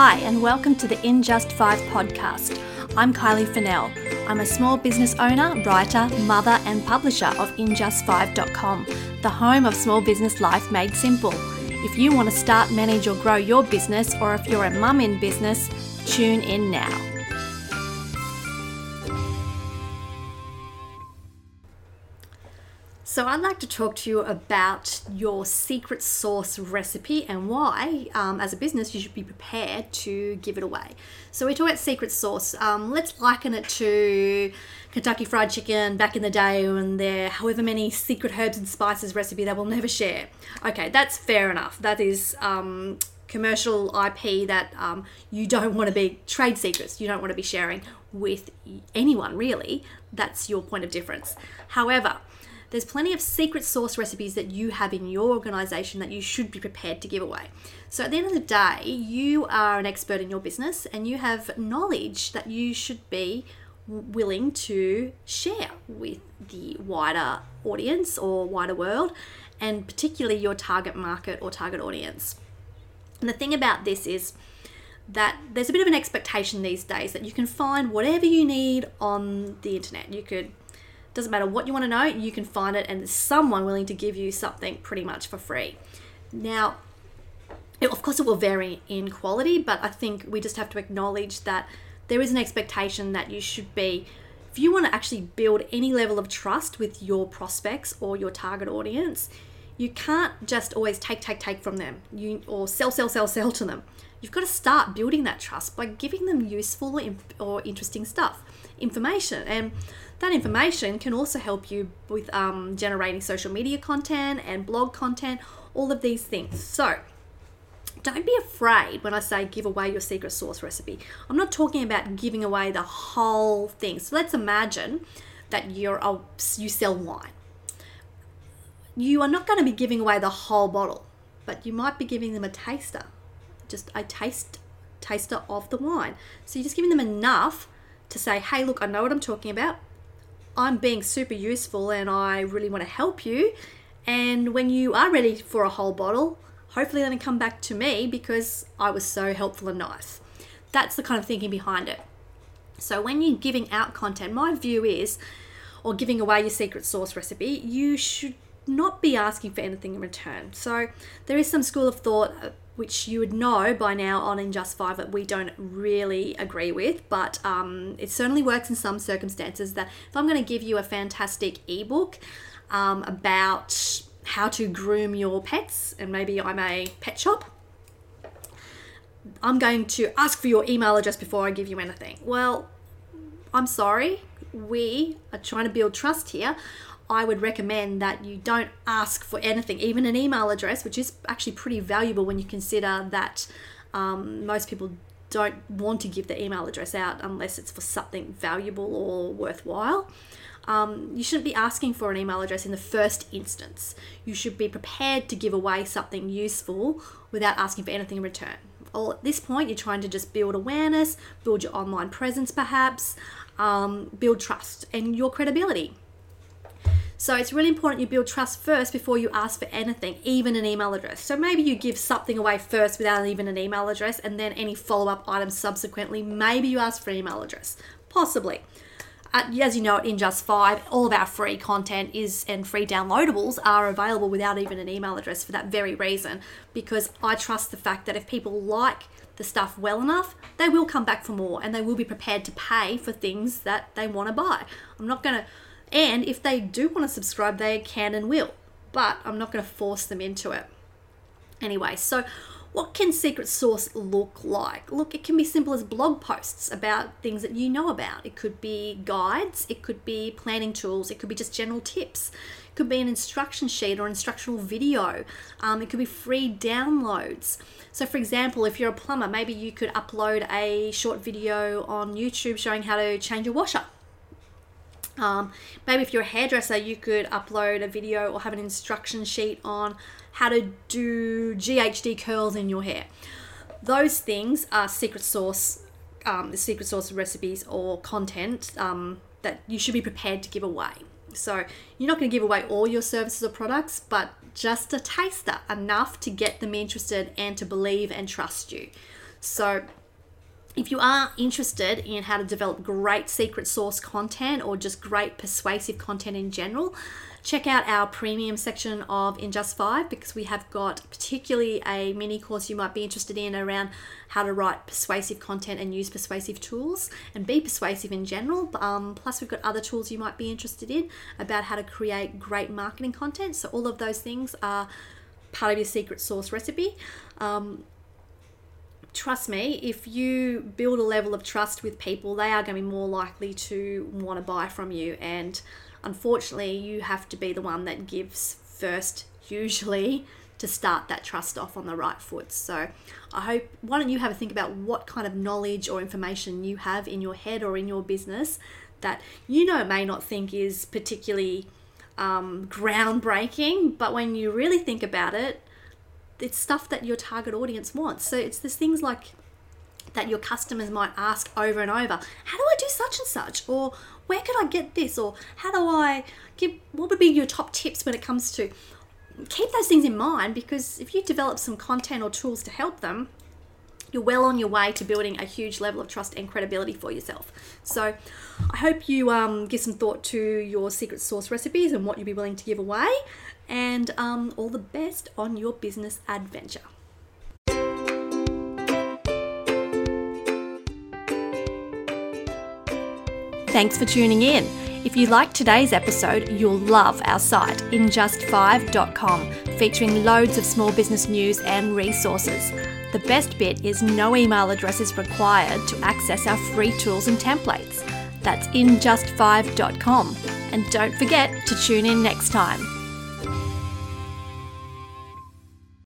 Hi, and welcome to the In Just Five podcast. I'm Kylie Fennell. I'm a small business owner, writer, mother, and publisher of InJustFive.com, the home of small business life made simple. If you want to start, manage, or grow your business, or if you're a mum in business, tune in now. So, I'd like to talk to you about your secret sauce recipe and why, um, as a business, you should be prepared to give it away. So, we talk about secret sauce. Um, let's liken it to Kentucky Fried Chicken back in the day when there however many secret herbs and spices recipe they will never share. Okay, that's fair enough. That is um, commercial IP that um, you don't want to be trade secrets. You don't want to be sharing with anyone really. That's your point of difference. However, there's plenty of secret sauce recipes that you have in your organization that you should be prepared to give away. So at the end of the day, you are an expert in your business and you have knowledge that you should be willing to share with the wider audience or wider world and particularly your target market or target audience. And the thing about this is that there's a bit of an expectation these days that you can find whatever you need on the internet. You could doesn't matter what you want to know, you can find it, and there's someone willing to give you something pretty much for free. Now, it, of course, it will vary in quality, but I think we just have to acknowledge that there is an expectation that you should be, if you want to actually build any level of trust with your prospects or your target audience, you can't just always take, take, take from them, you or sell, sell, sell, sell to them. You've got to start building that trust by giving them useful or interesting stuff, information, and that information can also help you with um, generating social media content and blog content, all of these things. So, don't be afraid when I say give away your secret sauce recipe. I'm not talking about giving away the whole thing. So let's imagine that you're a, you sell wine. You are not going to be giving away the whole bottle, but you might be giving them a taster, just a taste taster of the wine. So you're just giving them enough to say, "Hey, look, I know what I'm talking about. I'm being super useful and I really want to help you. And when you are ready for a whole bottle, hopefully then come back to me because I was so helpful and nice. That's the kind of thinking behind it. So when you're giving out content, my view is, or giving away your secret sauce recipe, you should not be asking for anything in return. So there is some school of thought which you would know by now on In Just Five that we don't really agree with, but um, it certainly works in some circumstances. That if I'm going to give you a fantastic ebook um, about how to groom your pets, and maybe I'm a pet shop, I'm going to ask for your email address before I give you anything. Well, I'm sorry, we are trying to build trust here. I would recommend that you don't ask for anything, even an email address, which is actually pretty valuable when you consider that um, most people don't want to give their email address out unless it's for something valuable or worthwhile. Um, you shouldn't be asking for an email address in the first instance. You should be prepared to give away something useful without asking for anything in return. Well, at this point, you're trying to just build awareness, build your online presence, perhaps, um, build trust and your credibility. So it's really important you build trust first before you ask for anything, even an email address. So maybe you give something away first without even an email address, and then any follow up items subsequently. Maybe you ask for an email address, possibly. Uh, as you know, in Just Five, all of our free content is and free downloadables are available without even an email address for that very reason. Because I trust the fact that if people like the stuff well enough, they will come back for more and they will be prepared to pay for things that they want to buy. I'm not going to and if they do want to subscribe, they can and will. But I'm not going to force them into it. Anyway, so what can secret sauce look like? Look, it can be simple as blog posts about things that you know about. It could be guides, it could be planning tools, it could be just general tips. It could be an instruction sheet or instructional video. Um, it could be free downloads. So, for example, if you're a plumber, maybe you could upload a short video on YouTube showing how to change a washer um, maybe if you're a hairdresser, you could upload a video or have an instruction sheet on how to do GHD curls in your hair. Those things are secret sauce, um, the secret sauce recipes or content um, that you should be prepared to give away. So you're not going to give away all your services or products, but just a taster, enough to get them interested and to believe and trust you. So, if you are interested in how to develop great secret sauce content or just great persuasive content in general, check out our premium section of In Just Five because we have got particularly a mini course you might be interested in around how to write persuasive content and use persuasive tools and be persuasive in general. Um, plus, we've got other tools you might be interested in about how to create great marketing content. So, all of those things are part of your secret sauce recipe. Um, trust me, if you build a level of trust with people, they are going to be more likely to want to buy from you. And unfortunately, you have to be the one that gives first, usually, to start that trust off on the right foot. So I hope, why don't you have a think about what kind of knowledge or information you have in your head or in your business that you know may not think is particularly um, groundbreaking, but when you really think about it, it's stuff that your target audience wants. So it's there's things like that your customers might ask over and over. How do I do such and such? Or where could I get this? Or how do I give what would be your top tips when it comes to keep those things in mind because if you develop some content or tools to help them, you're well on your way to building a huge level of trust and credibility for yourself. So, I hope you um, give some thought to your secret sauce recipes and what you'd be willing to give away and um, all the best on your business adventure. Thanks for tuning in. If you liked today's episode, you'll love our site, injust5.com, featuring loads of small business news and resources. The best bit is no email address is required to access our free tools and templates. That's injust5.com. And don't forget to tune in next time.